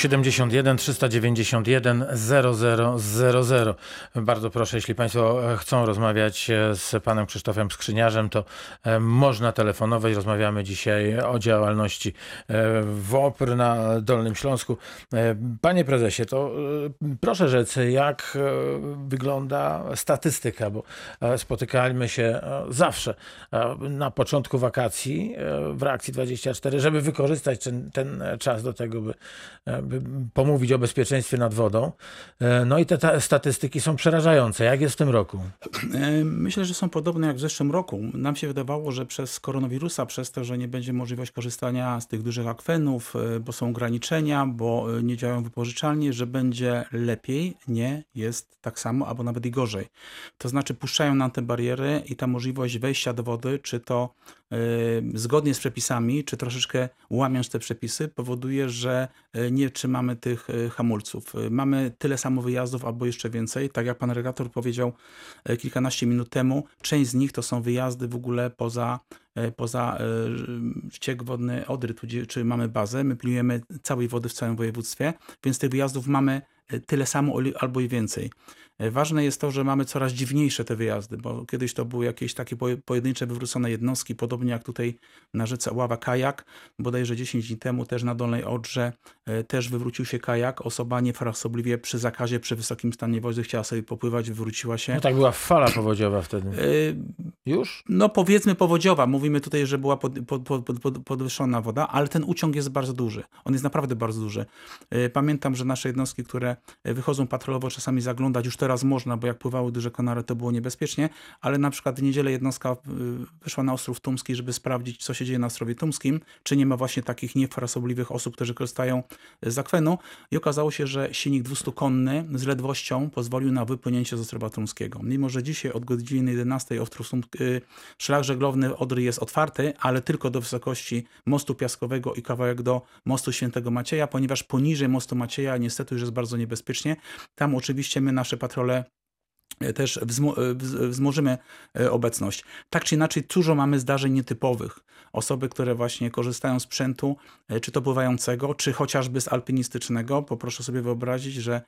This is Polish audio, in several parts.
71 391 0000. Bardzo proszę, jeśli Państwo chcą rozmawiać z panem Krzysztofem Skrzyniarzem, to e, można telefonować. Rozmawiamy dzisiaj o działalności e, WOPR na Dolnym Śląsku. E, panie prezesie, to proszę rzec, jak wygląda statystyka, bo spotykaliśmy się zawsze na początku wakacji w reakcji 24, żeby wykorzystać ten, ten czas do tego, by pomówić o bezpieczeństwie nad wodą. E, no i te, statystyki są przerażające. Jak jest w tym roku? E, myślę, że są podobne jak w zeszłym roku. Nam się wydawało, że przez koronawirusa, przez to, że nie będzie możliwość korzystania z tych dużych akwenów, e, bo są ograniczenia, bo nie działają wypożyczalnie, że będzie lepiej. Nie, jest tak samo, albo nawet i gorzej. To znaczy puszczają nam te bariery i ta możliwość wejścia do wody, czy to zgodnie z przepisami, czy troszeczkę łamiąc te przepisy, powoduje, że nie trzymamy tych hamulców. Mamy tyle samo wyjazdów, albo jeszcze więcej. Tak jak pan redaktor powiedział kilkanaście minut temu, część z nich to są wyjazdy w ogóle poza poza ściek wodny Odry, czy mamy bazę. My pilnujemy całej wody w całym województwie, więc tych wyjazdów mamy tyle samo albo i więcej. Ważne jest to, że mamy coraz dziwniejsze te wyjazdy, bo kiedyś to były jakieś takie pojedyncze wywrócone jednostki, podobnie jak tutaj na rzece Ława kajak. Bodajże 10 dni temu też na Dolnej Odrze e, też wywrócił się kajak. Osoba niefrasobliwie przy zakazie, przy wysokim stanie wody chciała sobie popływać, wywróciła się. No tak była fala powodziowa wtedy. E, Już? No powiedzmy powodziowa. Mówimy tutaj, że była pod, pod, pod, podwyższona woda, ale ten uciąg jest bardzo duży. On jest naprawdę bardzo duży. E, pamiętam, że nasze jednostki, które wychodzą patrolowo czasami zaglądać już teraz można, bo jak pływały duże konary, to było niebezpiecznie, ale na przykład w niedzielę jednostka y, wyszła na Ostrów Tumski, żeby sprawdzić, co się dzieje na Ostrowie Tumskim, czy nie ma właśnie takich niefrasobliwych osób, którzy korzystają z akwenu i okazało się, że silnik 200-konny z ledwością pozwolił na wypłynięcie z Ostrowa Tumskiego. Mimo, że dzisiaj od godziny 11 Ostrów szlak żeglowny Odry jest otwarty, ale tylko do wysokości mostu piaskowego i kawałek do mostu Świętego Macieja, ponieważ poniżej mostu Macieja niestety już jest bardzo niebezpiecznie. Tam oczywiście my nasze patrole też e, wzmożymy e, obecność. Tak czy inaczej, dużo mamy zdarzeń nietypowych. Osoby, które właśnie korzystają z sprzętu, czy to pływającego, czy chociażby z alpinistycznego. Poproszę sobie wyobrazić, że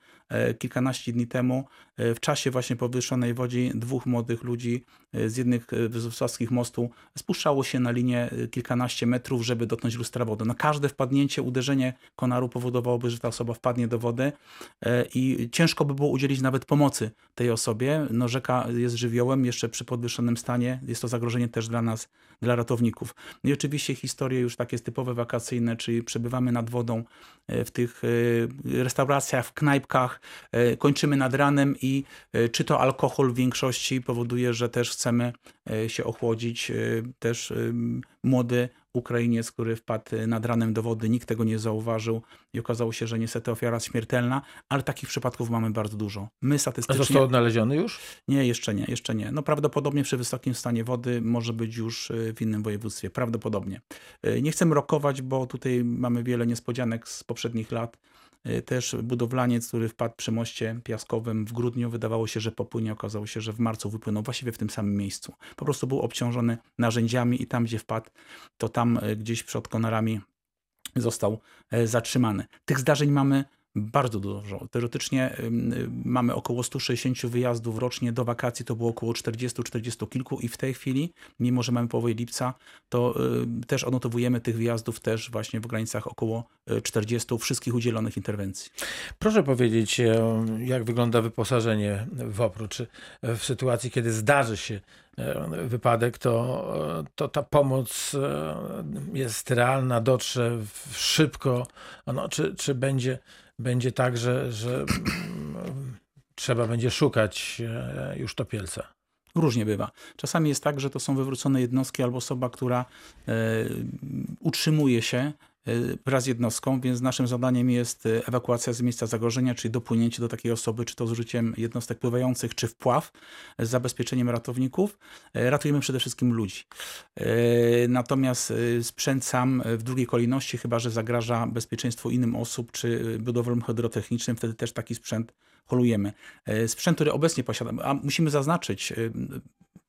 kilkanaście dni temu w czasie właśnie podwyższonej wodzi dwóch młodych ludzi z jednych wysockich mostu spuszczało się na linię kilkanaście metrów, żeby dotknąć lustra wody. No każde wpadnięcie, uderzenie konaru powodowałoby, że ta osoba wpadnie do wody i ciężko by było udzielić nawet pomocy tej osobie. No rzeka jest żywiołem, jeszcze przy podwyższonym stanie jest to zagrożenie też dla nas, dla ratowników. No i oczywiście historie już takie typowe wakacyjne, czyli przebywamy nad wodą w tych restauracjach, w knajpkach, kończymy nad ranem i czy to alkohol w większości powoduje, że też chcemy się ochłodzić, też młody Ukrainiec, który wpadł nad ranem do wody, nikt tego nie zauważył i okazało się, że niestety ofiara śmiertelna, ale takich przypadków mamy bardzo dużo. My statystycznie... A został odnaleziony już? Nie, jeszcze nie, jeszcze nie. No prawdopodobnie przy wysokim stanie wody może być już w innym województwie, prawdopodobnie. Nie chcę rokować, bo tutaj mamy wiele niespodzianek z poprzednich lat. Y, też budowlaniec, który wpadł przy moście piaskowym w grudniu, wydawało się, że popłynie, okazało się, że w marcu wypłynął właściwie w tym samym miejscu. Po prostu był obciążony narzędziami i tam, gdzie wpadł, to tam y, gdzieś przed konarami został e, zatrzymany. Tych zdarzeń mamy bardzo dużo. Teoretycznie mamy około 160 wyjazdów rocznie, do wakacji to było około 40-40 kilku i w tej chwili, mimo że mamy połowę lipca, to też odnotowujemy tych wyjazdów też właśnie w granicach około 40 wszystkich udzielonych interwencji. Proszę powiedzieć, e, jak wygląda wyposażenie w oprócz Czy w sytuacji, kiedy zdarzy się e, wypadek, to, to ta pomoc e, jest realna, dotrze szybko, no, czy, czy będzie będzie tak, że, że trzeba będzie szukać e, już topielca. Różnie bywa. Czasami jest tak, że to są wywrócone jednostki albo osoba, która e, utrzymuje się wraz z jednostką, więc naszym zadaniem jest y, ewakuacja z miejsca zagrożenia, czyli dopłynięcie do takiej osoby, czy to z użyciem jednostek pływających, czy wpław, z zabezpieczeniem ratowników. Y, ratujemy przede wszystkim ludzi. Natomiast sprzęt sam w drugiej kolejności, chyba że zagraża bezpieczeństwu innym osób, czy budowlom hydrotechnicznym, wtedy też taki sprzęt holujemy. Sprzęt, który obecnie posiadamy, a musimy zaznaczyć,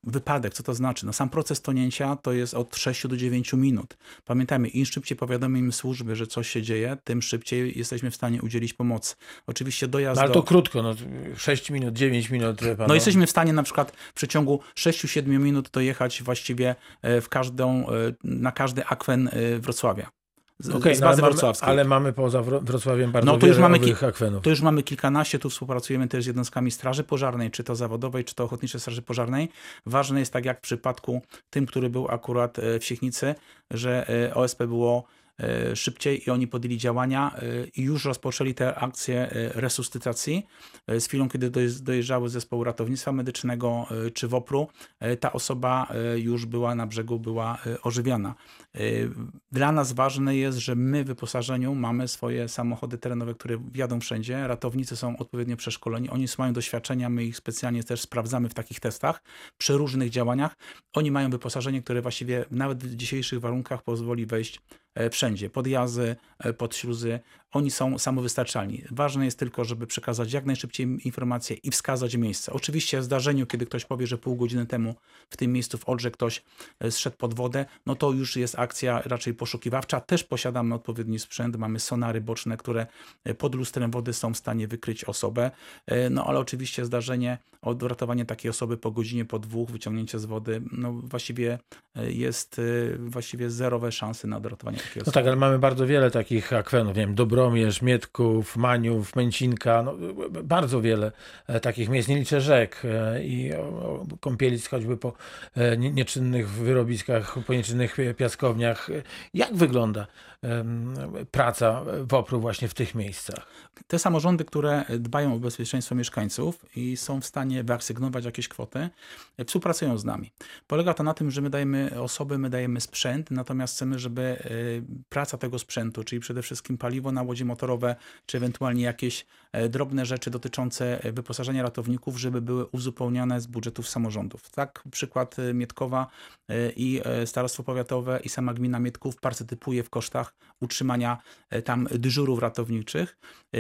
wypadek, co to znaczy? No sam proces tonięcia to jest od 6 do 9 minut. Pamiętajmy, im szybciej powiadomimy służby, że coś się dzieje, tym szybciej jesteśmy w stanie udzielić pomocy. Oczywiście dojazd No, ale do... to krótko, no, 6 minut, 9 minut. Pan, No jesteśmy w stanie na przykład w przeciągu 6-7 minut dojechać właściwie e, w każdą, e, na każdy akwen e, Wrocławia. Z, Okej, z no, ale, bazy mamy, wrocławskiej. ale mamy poza Wro- Wrocławiem bardzo No to już mamy akwenów. To już mamy kilkanaście, tu współpracujemy też z jednostkami Straży Pożarnej, czy to zawodowej, czy to Ochotniczej Straży Pożarnej. Ważne jest, tak jak w przypadku tym, który był akurat e, w Siechnicy, że e, OSP było szybciej i oni podjęli działania e, i już rozpoczęli te akcje e, resuscytacji. E, Z chwilą, kiedy doj- dojeżdżały zespoły ratownictwa medycznego e, czy WOPR-u, e, ta osoba e, już była na brzegu, była e, ożywiana. E, Dla nas ważne jest, że my w wyposażeniu mamy swoje samochody terenowe, które wjadą wszędzie. Ratownicy są odpowiednio przeszkoleni, oni mają doświadczenia, my ich specjalnie też sprawdzamy w takich testach przy różnych działaniach. Oni mają wyposażenie, które właściwie nawet w dzisiejszych warunkach pozwoli wejść e, wszędzie, pod jazy, e, pod śluzy. Oni są samowystarczalni. Ważne jest tylko, żeby przekazać jak najszybciej informacje i wskazać miejsce. Oczywiście w zdarzeniu, kiedy ktoś powie, że pół godziny temu w tym miejscu w Odrze ktoś e, zszedł pod wodę, no to już jest akcja raczej poszukiwawcza. Też posiadamy odpowiedni sprzęt, mamy sonary boczne, które e, pod lustrem wody są w stanie wykryć osobę. E, No ale oczywiście zdarzenie, odratowanie takiej osoby po godzinie, po dwóch, wyciągnięcie z wody, no właściwie jest właściwie zerowe szanse na odratowanie takiej No osoby. tak, ale mamy bardzo wiele takich akwenów, nie wiem, Dobromierz, Mietków, Maniów, Męcinka, no, bardzo wiele e, takich miejsc, nie liczę rzek e, i kąpielic choćby po e, nie- nieczynnych wyrobiskach, po nieczynnych piaskowniach. Jak wygląda praca WOPR-u właśnie w tych miejscach? Te samorządy, które dbają o bezpieczeństwo mieszkańców i są w stanie wyasygnować jakieś kwoty, współpracują z nami. Polega to na tym, że my dajemy osoby, my dajemy sprzęt, natomiast chcemy, żeby praca tego sprzętu, czyli przede wszystkim paliwo na motorowe, czy ewentualnie jakieś e, drobne rzeczy dotyczące e, wyposażenia ratowników, żeby były uzupełniane z budżetów samorządów. Tak, przykład e, Mietkowa i Starostwo Powiatowe i sama gmina Mietków partycypuje w kosztach utrzymania tam dyżurów ratowniczych.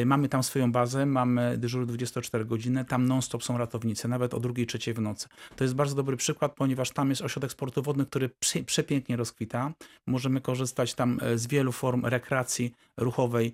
Mamy tam swoją bazę, mamy dyżury 24 godziny, tam non-stop są ratownicy, nawet o drugiej, trzeciej w nocy. To jest bardzo dobry przykład, ponieważ tam jest ośrodek sportu wodny, który prze- przepięknie rozkwita. Możemy korzystać tam z wielu form rekreacji ruchowej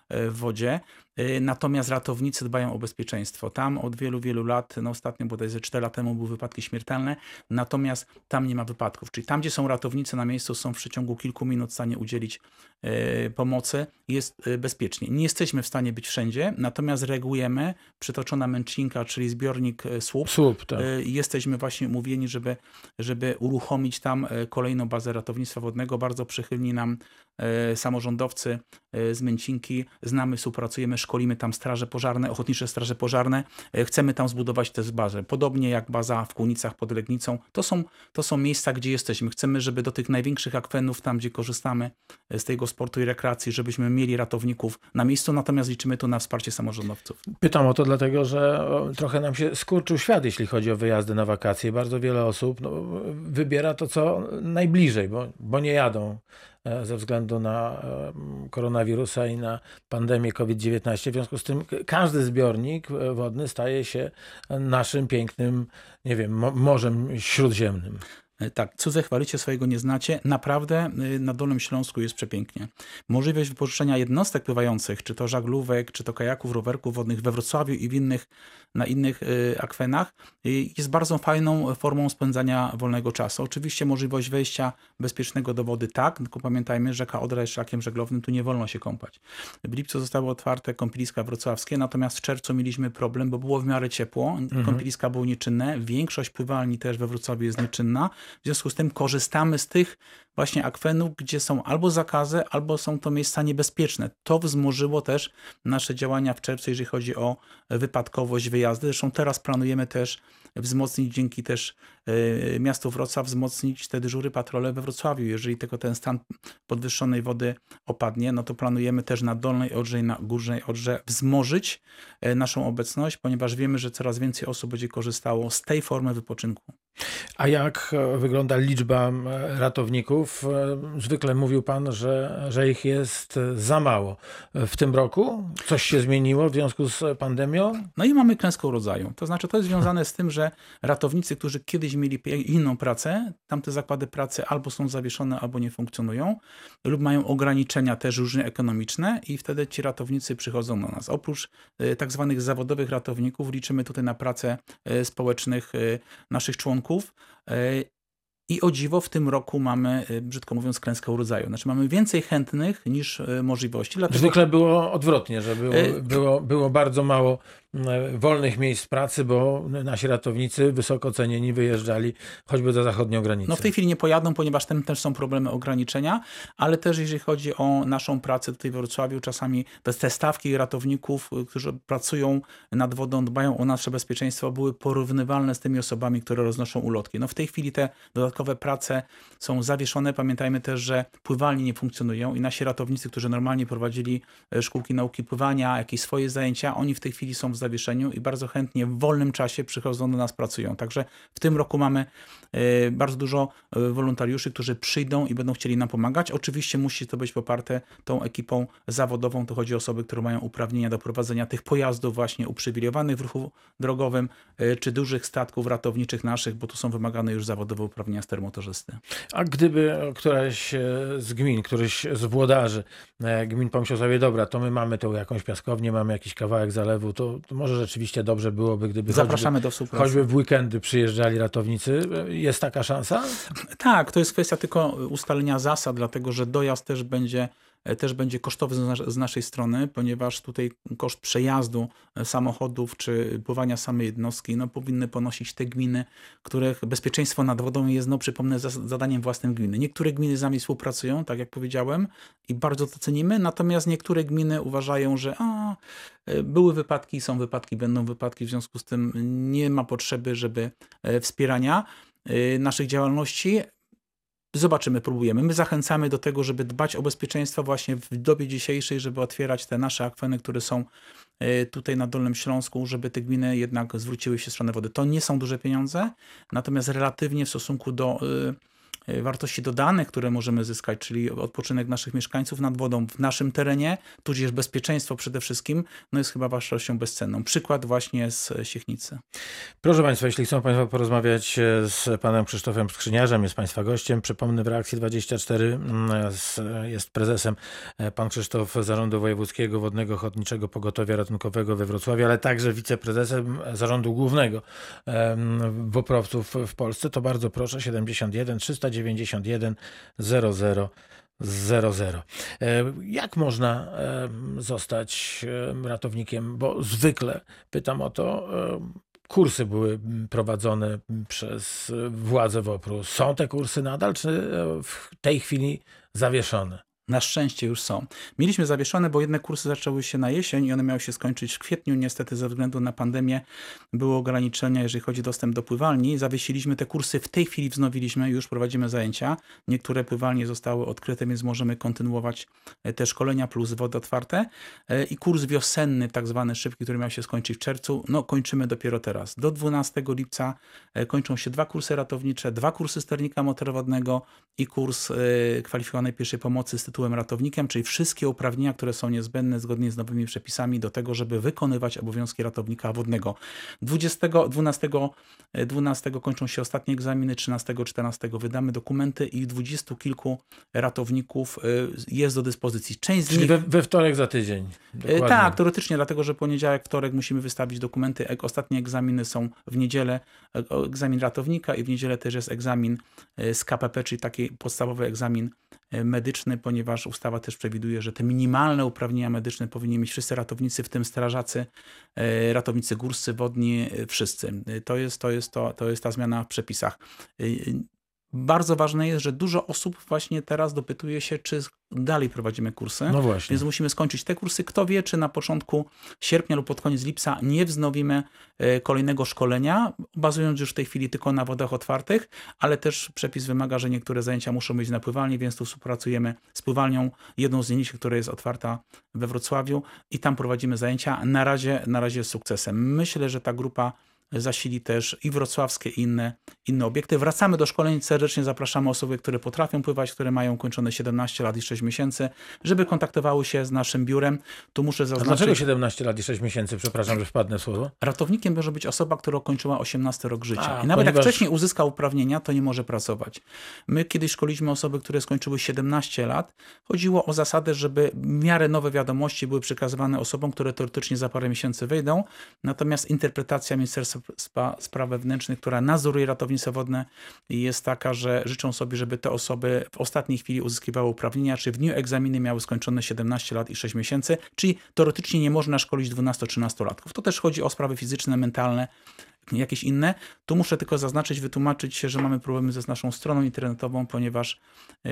w wodzie. E, Natomiast ratownicy dbają o bezpieczeństwo. Tam od wielu, wielu lat, no ostatnio bodajże 4 lata temu były wypadki śmiertelne, natomiast tam nie ma wypadków. Czyli tam, gdzie są ratownicy na miejscu, są w przeciągu kilku minut w stanie udzielić e, pomocy, jest e, bezpiecznie. Nie jesteśmy w stanie być wszędzie, natomiast reagujemy, przytoczona męczynka, czyli zbiornik e, słup, Słup, tak. E, Jesteśmy właśnie umówieni, żeby, żeby uruchomić tam e, kolejną bazę ratownictwa wodnego. Bardzo przychylni nam e, samorządowcy e, z Męcinki. Znamy, współpracujemy, szkolimy tam straże pożarne, ochotnicze straże pożarne. E, Chcemy tam zbudować tę bazę. Podobnie jak baza w Kłunicach pod Legnicą. To są, to są miejsca, gdzie jesteśmy. Chcemy, żeby do tych największych akwenów, tam gdzie korzystamy e, z tego sportu i rekreacji, żebyśmy mieli ratowników na miejscu, natomiast liczymy tu na wsparcie samorządowców. Pytam o to dlatego, że trochę nam się skurczył świat, jeśli chodzi o wyjazdy na wakacje. Bardzo wiele osób no, wybiera to, co najbliżej, bo, bo nie jadą ze względu na e, koronawirusa i na pandemię COVID-19. W związku z tym każdy zbiornik e, wodny staje się naszym pięknym, nie wiem, mo- morzem śródziemnym. E, Tak, cudze chwalicie, swojego nie znacie. Naprawdę y, na Dolnym Śląsku jest przepięknie. Możliwość wypożyczenia jednostek pływających, czy to żaglówek, czy to kajaków, rowerków wodnych we Wrocławiu i w innych, na innych y, akwenach y, jest bardzo fajną formą spędzania wolnego czasu. Oczywiście możliwość wejścia bezpiecznego do wody tak, tylko pamiętajmy, rzeka Odra jest szlakiem żeglownym, tu nie wolno się kąpać. W lipcu zostały otwarte kąpieliska wrocławskie, natomiast w czerwcu mieliśmy problem, bo było w miarę ciepło, kąpieliska były nieczynne, większość pływalni też we Wrocławiu jest nieczynna, w związku z tym korzystamy z tych właśnie akwenów, gdzie są albo zakazy, albo są to miejsca niebezpieczne. To wzmożyło też nasze działania w czerwcu, jeżeli chodzi o wypadkowość wyjazdy. Zresztą teraz planujemy też wzmocnić dzięki też y, miastu Wrocław, wzmocnić te dyżury patrole we Wrocławiu. Jeżeli tylko ten stan podwyższonej wody opadnie, no to planujemy też na Dolnej Odrze i na Górnej Odrze wzmożyć e, naszą obecność, ponieważ wiemy, że coraz więcej osób będzie korzystało z tej formy wypoczynku. A jak e, wygląda liczba e, ratowników? E, zwykle mówił pan, że, że ich jest za mało. W tym roku coś się zmieniło w związku z pandemią? No i mamy klęskę rodzaju. To znaczy, to jest związane z tym, że ratownicy, którzy kiedyś mieli inną pracę, tamte zakłady pracy albo są zawieszone, albo nie funkcjonują, lub mają ograniczenia też różne ekonomiczne, i wtedy ci ratownicy przychodzą do nas. Oprócz tak zwanych zawodowych ratowników, liczymy tutaj na pracę społecznych naszych członków E, I o dziwo w tym roku mamy, e, brzydko mówiąc, klęskę urodzaju. Znaczy mamy więcej chętnych niż e, możliwości. Dlatego... Zwykle było odwrotnie, że było, było, było bardzo mało wolnych miejsc pracy, bo nasi ratownicy wysoko cenieni wyjeżdżali choćby za zachodnią granicę. No w tej chwili nie pojadą, ponieważ tam też są problemy ograniczenia, ale też jeżeli chodzi o naszą pracę tutaj w Wrocławiu, czasami te stawki ratowników, y, którzy pracują nad wodą, dbają o nasze bezpieczeństwo, były porównywalne z tymi osobami, które roznoszą ulotki. No w tej chwili te dodatkowe prace są zawieszone. Pamiętajmy też, że pływalnie nie funkcjonują i nasi ratownicy, którzy normalnie prowadzili e, szkółki nauki pływania, jakieś swoje zajęcia, oni w tej chwili są w zawieszeniu i bardzo chętnie w wolnym czasie przychodzą do nas, pracują. Także w tym roku mamy e, bardzo dużo e, wolontariuszy, którzy przyjdą i będą chcieli nam pomagać. Oczywiście musi to być poparte tą ekipą zawodową. To chodzi o osoby, które mają uprawnienia do prowadzenia tych pojazdów właśnie uprzywilejowanych w ruchu drogowym, e, czy dużych statków ratowniczych naszych, bo tu są wymagane już zawodowe uprawnienia stermotorzysty. A gdyby któraś z gmin, któryś z włodarzy gmin pomyślał sobie, dobra, to my mamy tu jakąś piaskownię, mamy jakiś kawałek zalewu, to może rzeczywiście dobrze byłoby, gdyby Zapraszamy choćby, do współpracy. choćby w weekendy przyjeżdżali ratownicy. Jest taka szansa? Tak, to jest kwestia tylko ustalenia zasad, dlatego że dojazd też będzie też będzie kosztowy z naszej strony, ponieważ tutaj koszt przejazdu e, samochodów czy pływania samej jednostki no, powinny ponosić te gminy, których bezpieczeństwo nad wodą jest, no przypomnę, zadaniem własnym gminy. Niektóre gminy z nami współpracują, tak jak powiedziałem, i bardzo to cenimy, natomiast niektóre gminy uważają, że a, e, były wypadki, są wypadki, będą wypadki, w związku z tym nie ma potrzeby, żeby wspierania naszych działalności, Zobaczymy, próbujemy. My zachęcamy do tego, żeby dbać o bezpieczeństwo właśnie w dobie dzisiejszej, żeby otwierać te nasze akweny, które są e, tutaj na Dolnym Śląsku, żeby te gminy jednak zwróciły się w stronę wody. To nie są duże pieniądze, natomiast relatywnie w stosunku do e, wartości dodanych, które możemy zyskać, czyli odpoczynek naszych mieszkańców nad wodą w naszym terenie, tudzież bezpieczeństwo przede wszystkim, no jest chyba wartością bezcenną. Przykład właśnie z Siechnicy. Proszę Państwa, jeśli chcą Państwo porozmawiać e, z Panem Krzysztofem Skrzyniarzem, jest Państwa gościem, przypomnę w reakcji 24 mm, jest prezesem e, Pan Krzysztof Zarządu Wojewódzkiego Wodnego Ochotniczego Pogotowia Ratunkowego we Wrocławiu, ale także wiceprezesem Zarządu Głównego Woprowców w Polsce. To bardzo proszę, 71 300 91 00 00. Jak można zostać ratownikiem? Bo zwykle pytam o to. Kursy były prowadzone przez władze WOPR-u. Są te kursy nadal, czy e, w tej chwili zawieszone? Na szczęście już są. Mieliśmy zawieszone, bo jedne kursy zaczęły się na jesień i one miały się skończyć w kwietniu. Niestety ze względu na pandemię były ograniczenia, jeżeli chodzi o dostęp do pływalni. Zawiesiliśmy te kursy, w tej chwili wznowiliśmy, już prowadzimy zajęcia. Niektóre pływalnie zostały odkryte, więc możemy kontynuować e, te szkolenia plus wody otwarte. E, I kurs wiosenny, tak zwany szybki, który miał się skończyć w czerwcu, no kończymy dopiero teraz. Do 12 lipca e, kończą się dwa kursy ratownicze, dwa kursy sternika motorowodnego i kurs kwalifikowanej pierwszej pomocy z tytułu tytułem ratownikiem, czyli wszystkie uprawnienia, które są niezbędne zgodnie z nowymi przepisami do tego, żeby wykonywać obowiązki ratownika wodnego. 20, 12, 12 kończą się ostatnie egzaminy, 13, 14 wydamy dokumenty i dwudziestu kilku ratowników y, jest do dyspozycji. Część z czyli nich... we, we wtorek za tydzień. Y, dokładnie. Tak, teoretycznie, dlatego że poniedziałek, wtorek musimy wystawić dokumenty. Ostatnie egzaminy są w niedzielę, e, egzamin ratownika i w niedzielę też jest egzamin z KPP, czyli taki podstawowy egzamin medyczny, ponieważ ustawa też przewiduje, że te minimalne uprawnienia medyczne powinni mieć wszyscy ratownicy, w tym strażacy, e, ratownicy górscy, wodni, e, wszyscy. To jest, to jest, to, to jest ta zmiana w przepisach. Bardzo ważne jest, że dużo osób właśnie teraz dopytuje się, czy dalej prowadzimy kursy. No właśnie. Więc musimy skończyć te kursy. Kto wie, czy na początku sierpnia lub pod koniec lipca nie wznowimy e, kolejnego szkolenia, bazując już w tej chwili tylko na wodach otwartych, ale też przepis wymaga, że niektóre zajęcia muszą być na pływalni, więc tu współpracujemy z pływalnią, jedną z niniejszych, która jest otwarta we Wrocławiu i tam prowadzimy zajęcia. Na razie, na razie z sukcesem. Myślę, że ta grupa zasili też i wrocławskie, i inne, inne obiekty. Wracamy do szkoleń, serdecznie zapraszamy osoby, które potrafią pływać, które mają kończone 17 lat i 6 miesięcy, żeby kontaktowały się z naszym biurem. Tu muszę A zaznaczyć... dlaczego 17 lat i 6 miesięcy? Przepraszam, że wpadnę w słowo. Ratownikiem może być osoba, która ukończyła 18 rok życia. A, I nawet ponieważ- jak wcześniej uzyska uprawnienia, to nie może pracować. My kiedyś szkoliliśmy osoby, które skończyły 17 lat. Chodziło o zasadę, żeby w miarę nowe wiadomości były przekazywane osobom, które teoretycznie za parę miesięcy wyjdą. Natomiast interpretacja Ministerstwa Spa- Spraw Wewnętrznych, która nadzoruje ratownictwo wodne, jest taka, że życzą sobie, żeby te osoby w ostatniej chwili uzyskiwały uprawnienia, czy w dniu egzaminy miały skończone 17 lat i 6 miesięcy, czyli teoretycznie nie można szkolić 12-13-latków. To też chodzi o sprawy fizyczne, mentalne, jakieś inne. Tu muszę tylko zaznaczyć, wytłumaczyć się, że mamy problemy ze naszą stroną internetową, ponieważ yy,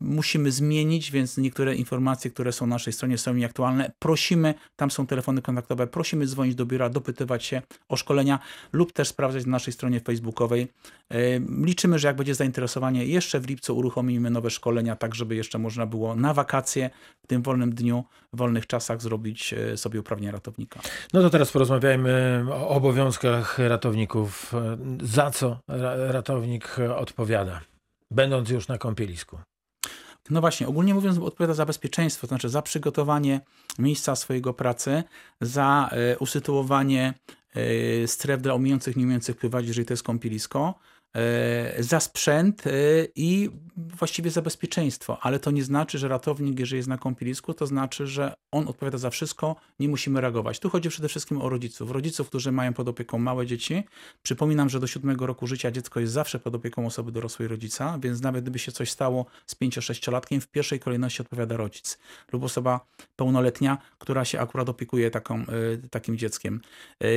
musimy zmienić, więc niektóre informacje, które są na naszej stronie są nieaktualne. Prosimy, tam są telefony kontaktowe, prosimy dzwonić do biura, dopytywać się o szkolenia lub też sprawdzać na naszej stronie facebookowej. Yy, liczymy, że jak będzie zainteresowanie, jeszcze w lipcu uruchomimy nowe szkolenia, tak żeby jeszcze można było na wakacje, w tym wolnym dniu, w wolnych czasach zrobić yy, sobie uprawnienia ratownika. No to teraz porozmawiajmy o obowiązkach ratowników. Za co ra- ratownik odpowiada, będąc już na kąpielisku? No właśnie, ogólnie mówiąc, odpowiada za bezpieczeństwo, to znaczy za przygotowanie miejsca swojego pracy, za e, usytuowanie e, stref dla umiejących, nie umiejących pływać, jeżeli to jest kąpielisko, e, za sprzęt e, i właściwie za bezpieczeństwo, ale to nie znaczy, że ratownik, jeżeli jest na kąpielisku, to znaczy, że on odpowiada za wszystko, nie musimy reagować. Tu chodzi przede wszystkim o rodziców. Rodziców, którzy mają pod opieką małe dzieci. Przypominam, że do siódmego roku życia dziecko jest zawsze pod opieką osoby dorosłej rodzica, więc nawet gdyby się coś stało z 5-6-latkiem, w pierwszej kolejności odpowiada rodzic lub osoba pełnoletnia, która się akurat opiekuje taką, y, takim dzieckiem.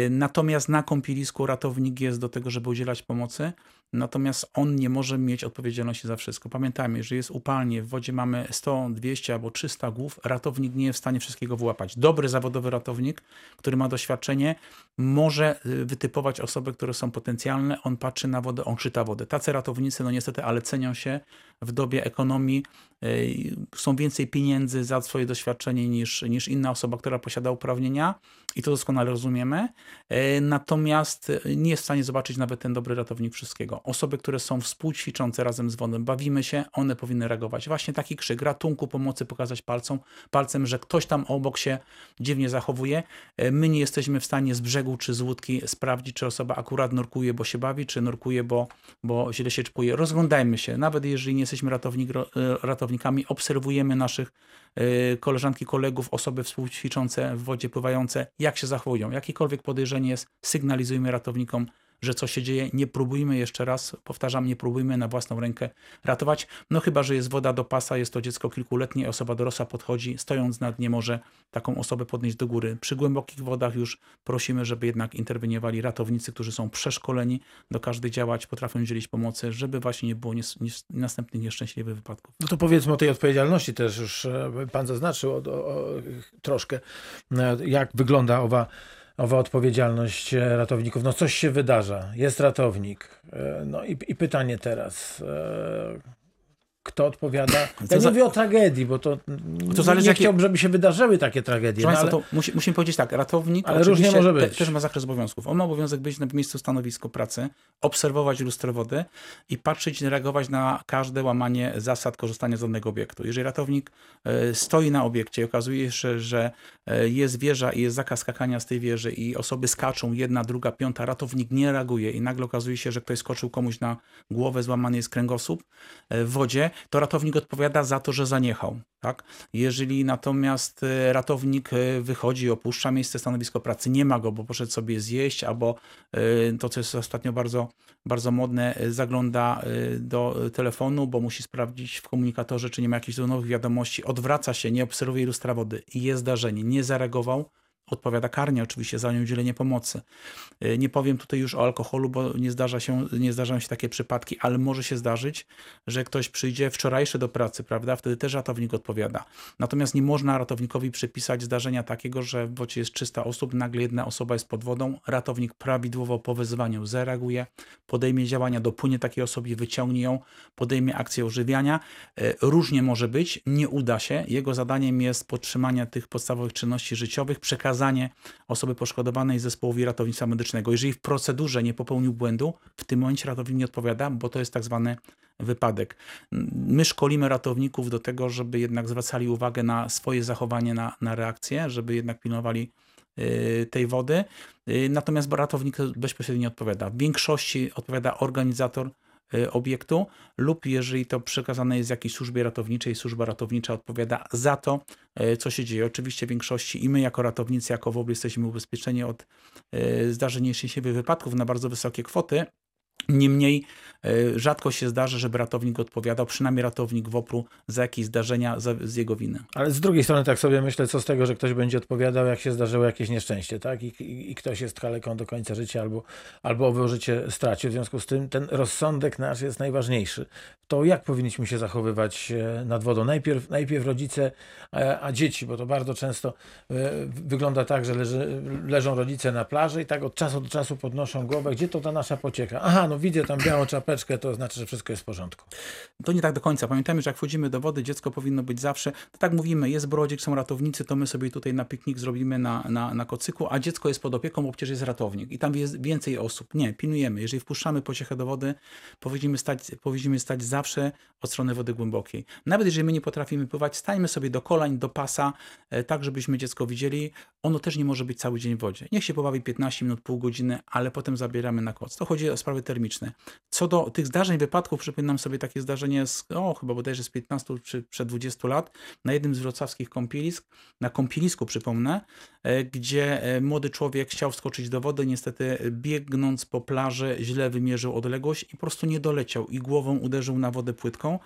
Natomiast na kąpielisku ratownik jest do tego, żeby udzielać pomocy, natomiast on nie może mieć odpowiedzialności za wszystko. Pamiętajmy, że jest upalnie, w wodzie mamy 100, 200 albo 300 głów, ratownik nie jest w stanie wszystkiego wyłapać. Dobry zawodowy ratownik, który ma doświadczenie, może y, wytypować osoby, które są potencjalne, on patrzy na wodę, on czyta wodę. Tacy ratownicy, no niestety, ale cenią się w dobie ekonomii, y, są więcej pieniędzy za swoje doświadczenie niż, niż inna osoba, która posiada uprawnienia i to doskonale rozumiemy. Y, Natomiast nie jest w stanie zobaczyć nawet ten dobry ratownik wszystkiego. Osoby, które są współćwiczące razem z wodą, bawimy się, one powinny reagować. Właśnie taki krzyk ratunku, pomocy, pokazać palcem, palcem, że ktoś tam obok się dziwnie zachowuje. Y, My nie jesteśmy w stanie z brzegu czy z łódki sprawdzić, czy osoba akurat nurkuje, bo się bawi, czy nurkuje, bo, bo źle się czuje. Rozglądajmy się. Nawet jeżeli nie jesteśmy ratownik, y, ratownikami, obserwujemy naszych y, koleżanki, kolegów, osoby współćwiczące w wodzie pływające, jak się zachowują. Jakiekolwiek podejrzenie jest, sygnalizujmy ratownikom, że coś się dzieje. Nie próbujmy jeszcze raz, powtarzam, nie próbujmy na własną rękę ratować. No chyba, że jest woda do pasa, jest to dziecko kilkuletnie, osoba dorosła podchodzi, stojąc nad nie może taką osobę podnieść do góry. Przy głębokich wodach już prosimy, żeby jednak interweniowali ratownicy, którzy są przeszkoleni do każdej działać, potrafią udzielić pomocy, żeby właśnie nie było nies- nies- następnych nieszczęśliwych wypadków. No to powiedzmy o tej odpowiedzialności też już e, pan zaznaczył o, o, o, troszkę, e, jak wygląda owa, owa odpowiedzialność e, ratowników. No coś się wydarza, jest ratownik. E, No i, i pytanie teraz, e, kto odpowiada? Ja nie za- mówię o tragedii, bo to, To zależy, nie jakie- chciałbym, żeby się wydarzyły takie tragedie. No, ale... to musi, musimy powiedzieć tak, ratownik Ale różnie może te- być. też ma zakres obowiązków. On ma obowiązek być na miejscu stanowisko pracy, obserwować lustro wody i patrzeć, reagować na każde łamanie zasad korzystania z danego obiektu. Jeżeli ratownik e, stoi na obiekcie i okazuje się, że e, jest wieża i jest zakaz skakania z tej wieży i osoby skaczą, jedna, druga, piąta, ratownik nie reaguje i nagle okazuje się, że ktoś skoczył komuś na głowę, złamany jest kręgosłup e, w wodzie, to ratownik odpowiada za to, że zaniechał. Tak? Jeżeli natomiast e, ratownik e, wychodzi, opuszcza miejsce stanowisko pracy, nie ma go, bo poszedł sobie zjeść, albo e, to, co jest ostatnio bardzo, bardzo modne, zagląda do telefonu, bo musi sprawdzić w komunikatorze, czy nie ma jakichś nowych wiadomości, odwraca się, nie obserwuje lustra wody i jest zdarzenie, nie zareagował, odpowiada karnie oczywiście za nieudzielenie pomocy. E, Nie powiem tutaj już o alkoholu, bo nie, zdarza się, nie zdarzają się takie przypadki, ale może się zdarzyć, że ktoś przyjdzie wczorajszy do pracy, prawda? Wtedy też ratownik odpowiada. Natomiast nie można ratownikowi przypisać zdarzenia takiego, że w wodzie jest 300 osób, nagle jedna osoba jest pod wodą, ratownik prawidłowo po wezwaniu zareaguje, podejmie działania, dopłynie takiej osobie, wyciągnie ją, podejmie akcję ożywiania. E, Różnie może być, nie uda się. Jego zadaniem jest podtrzymanie tych podstawowych czynności życiowych, przekazanie osoby poszkodowanej zespołowi ratownictwa medycznego. Jeżeli w procedurze nie popełnił błędu, w tym momencie ratownik nie odpowiada, bo to jest tak zwany wypadek. My szkolimy ratowników do tego, żeby jednak zwracali uwagę na swoje zachowanie, na, na reakcję, żeby jednak pilnowali y, tej wody. Y, Natomiast ratownik bezpośrednio odpowiada. W większości odpowiada organizator obiektu lub jeżeli to przekazane jest jakiejś służbie ratowniczej, służba ratownicza odpowiada za to, y, co się dzieje. Oczywiście w większości i my jako ratownicy, jako WOBR jesteśmy ubezpieczeni od y, zdarzeń nieszczęśliwych wypadków na bardzo wysokie kwoty, Niemniej e, rzadko się zdarza, żeby ratownik odpowiadał, przynajmniej ratownik WOPR-u, za jakieś zdarzenia z jego winy. Ale z drugiej strony tak sobie myślę, co z tego, że ktoś będzie odpowiadał, jak się zdarzyło jakieś nieszczęście, tak? I, i, i ktoś jest kaleką do końca życia albo, albo owe życie stracił. W związku z tym ten rozsądek nasz jest najważniejszy. To jak powinniśmy się zachowywać e, nad wodą? Najpierw, najpierw rodzice, a, a dzieci, bo to bardzo często e, wygląda tak, że leży, leżą rodzice na plaży i tak od czasu do czasu podnoszą głowę, gdzie to ta nasza pocieka? Aha, no widzę tam białą czapeczkę, to znaczy, że wszystko jest w porządku. To nie tak do końca. Pamiętajmy, że jak wchodzimy do wody, dziecko powinno być zawsze, to tak mówimy, jest brodzik, są ratownicy, to my sobie tutaj na piknik zrobimy na, na, na kocyku, a dziecko jest pod opieką, bo przecież jest ratownik i tam jest więcej osób. Nie, pilnujemy. Jeżeli wpuszczamy pociechę do wody, powinniśmy stać, powinniśmy stać zawsze od strony wody głębokiej. Nawet jeżeli my nie potrafimy pływać, stańmy sobie do kolań, do pasa, e, tak żebyśmy dziecko widzieli. Ono też nie może być cały dzień w wodzie. Niech się pobawi 15 minut, pół godziny, ale potem zabieramy na koc. To chodzi o sprawy Co do tych zdarzeń, wypadków, przypominam sobie takie zdarzenie z, o, chyba bodajże z 15 czy przed 20 lat, na jednym z wrocławskich kąpielisk, na kąpielisku przypomnę, e, gdzie e, młody człowiek chciał wskoczyć do wody, niestety biegnąc po plaży źle wymierzył odległość i po prostu nie doleciał i głową uderzył na wodę płytką.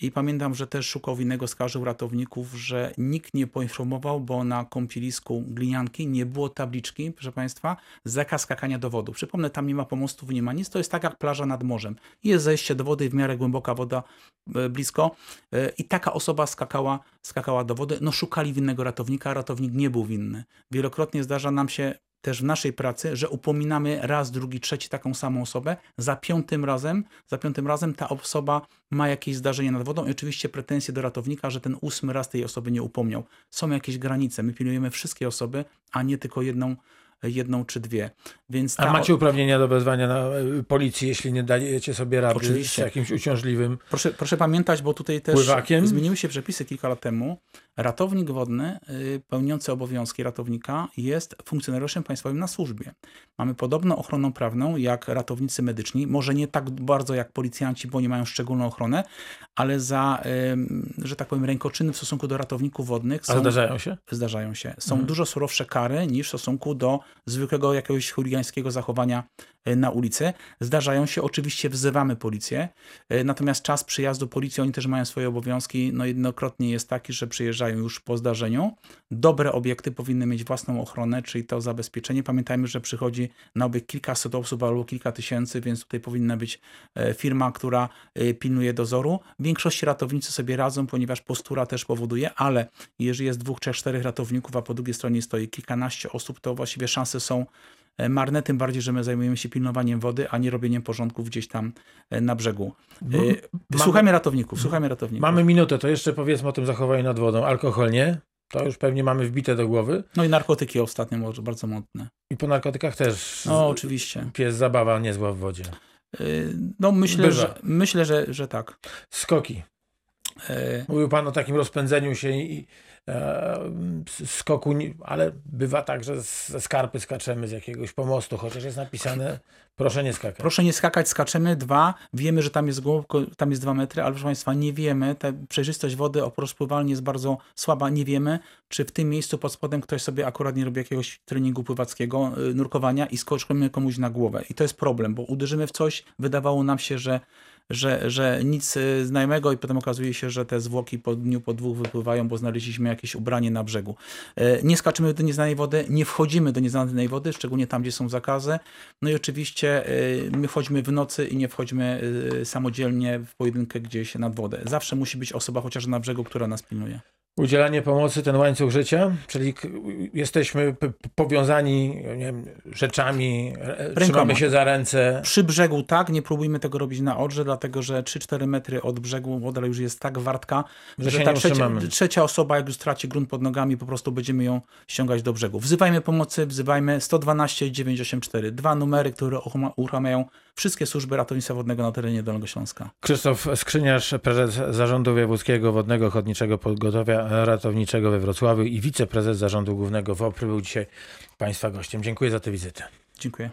I pamiętam, że też szukał winnego, skarżył ratowników, że nikt nie poinformował, bo na kąpielisku glinianki nie było tabliczki, proszę Państwa, zakaz skakania do wody. Przypomnę, tam nie ma pomostów, nie ma nic, to jest tak jak plaża nad morzem. Jest zejście do wody, w miarę głęboka woda e, blisko e, i taka osoba skakała, skakała do wody. No szukali winnego ratownika, a ratownik nie był winny. Wielokrotnie zdarza nam się też w naszej pracy, że upominamy raz, drugi, trzeci taką samą osobę, za piątym razem, za piątym razem ta osoba ma jakieś zdarzenie nad wodą i oczywiście pretensje do ratownika, że ten ósmy raz tej osoby nie upomniał. Są jakieś granice, my pilnujemy wszystkie osoby, a nie tylko jedną jedną czy dwie. Więc A macie uprawnienia do wezwania na y, policji, jeśli nie dajecie sobie rady Oczywiście. z jakimś uciążliwym Proszę, proszę pamiętać, bo tutaj też Pływakiem? zmieniły się przepisy kilka lat temu. Ratownik wodny y, pełniący obowiązki ratownika jest funkcjonariuszem państwowym na służbie. Mamy podobną ochroną prawną jak ratownicy medyczni, może nie tak bardzo jak policjanci, bo nie mają szczególną ochronę, ale za, że tak powiem, rękoczyny w stosunku do ratowników wodnych A są, zdarzają się? zdarzają się. Są Mhm. dużo surowsze kary niż w stosunku do zwykłego jakiegoś chuligańskiego zachowania na ulicy. Zdarzają się, oczywiście wzywamy policję, e, natomiast czas przyjazdu policji, oni też mają swoje obowiązki, no jednokrotnie jest taki, że przyjeżdżają już po zdarzeniu. Dobre obiekty powinny mieć własną ochronę, czyli to zabezpieczenie. Pamiętajmy, że przychodzi na obiekt kilkaset osób albo kilka tysięcy, więc tutaj powinna być e, firma, która e, pilnuje dozoru. W większości ratownicy sobie radzą, ponieważ postura też powoduje, ale jeżeli jest dwóch, trzech, czterech ratowników, a po drugiej stronie stoi kilkanaście osób, to właściwie szanse są e, marne, tym bardziej, że my zajmujemy się pilnowaniem wody, a nie robieniem porządków gdzieś tam e, na brzegu. E, Mamy- Słuchajmy ratowników, słuchajmy ratowników. Mamy minutę, to jeszcze powiedzmy o tym zachowaniu nad wodą. Alkohol nie? To już pewnie mamy wbite do głowy. No i narkotyki ostatnio może bardzo mocne. I po narkotykach też No oczywiście. pies zabawa niezła w wodzie. E, No myślę, Bywa. że, myślę że, że tak. Skoki. E, Mówił pan o takim rozpędzeniu się i e, skoku, ale bywa tak, że ze skarpy skaczemy z jakiegoś pomostu, chociaż jest napisane proszę nie skakać. Proszę nie skakać, skaczemy. Dwa, wiemy, że tam jest głęboko, tam jest dwa metry, ale proszę Państwa, nie wiemy, ta przejrzystość wody o rozpływalni jest bardzo słaba, nie wiemy, czy w tym miejscu pod spodem ktoś sobie akurat nie robi jakiegoś treningu pływackiego, y, nurkowania i skoczymy komuś na głowę. I to jest problem, bo uderzymy w coś, wydawało nam się, że że, że nic y, znajomego i potem okazuje się, że te zwłoki po dniu, po dwóch wypływają, bo znaleźliśmy jakieś ubranie na brzegu. E, Nie skaczymy do nieznanej wody, nie wchodzimy do nieznanej wody, szczególnie tam, gdzie są zakazy. No i oczywiście y, my wchodzimy w nocy i nie wchodzimy y, samodzielnie w pojedynkę gdzieś nad wodę. Zawsze musi być osoba chociaż na brzegu, która nas pilnuje. Udzielanie pomocy, ten łańcuch życia, czyli jesteśmy powiązani wiem, rzeczami, e, trzymamy się za ręce. Przy brzegu tak, nie próbujmy tego robić na odrze, dlatego że 3-4 metry od brzegu woda już jest tak wartka, Że że, ta trzecia, trzecia osoba, jak już straci grunt pod nogami, po prostu będziemy ją ściągać do brzegu. Wzywajmy pomocy, wzywajmy 112 i 984. Dwa numery, które uruchamiają wszystkie służby ratownictwa wodnego na terenie Dolnego Śląska. Krzysztof Skrzyniarz, prezes Zarządu Wojewódzkiego Wodnego Ochotniczego Pogotowia Ratowniczego we Wrocławiu i wiceprezes Zarządu Głównego WOPR był dzisiaj Państwa gościem. Dziękuję za tę wizytę. Dziękuję.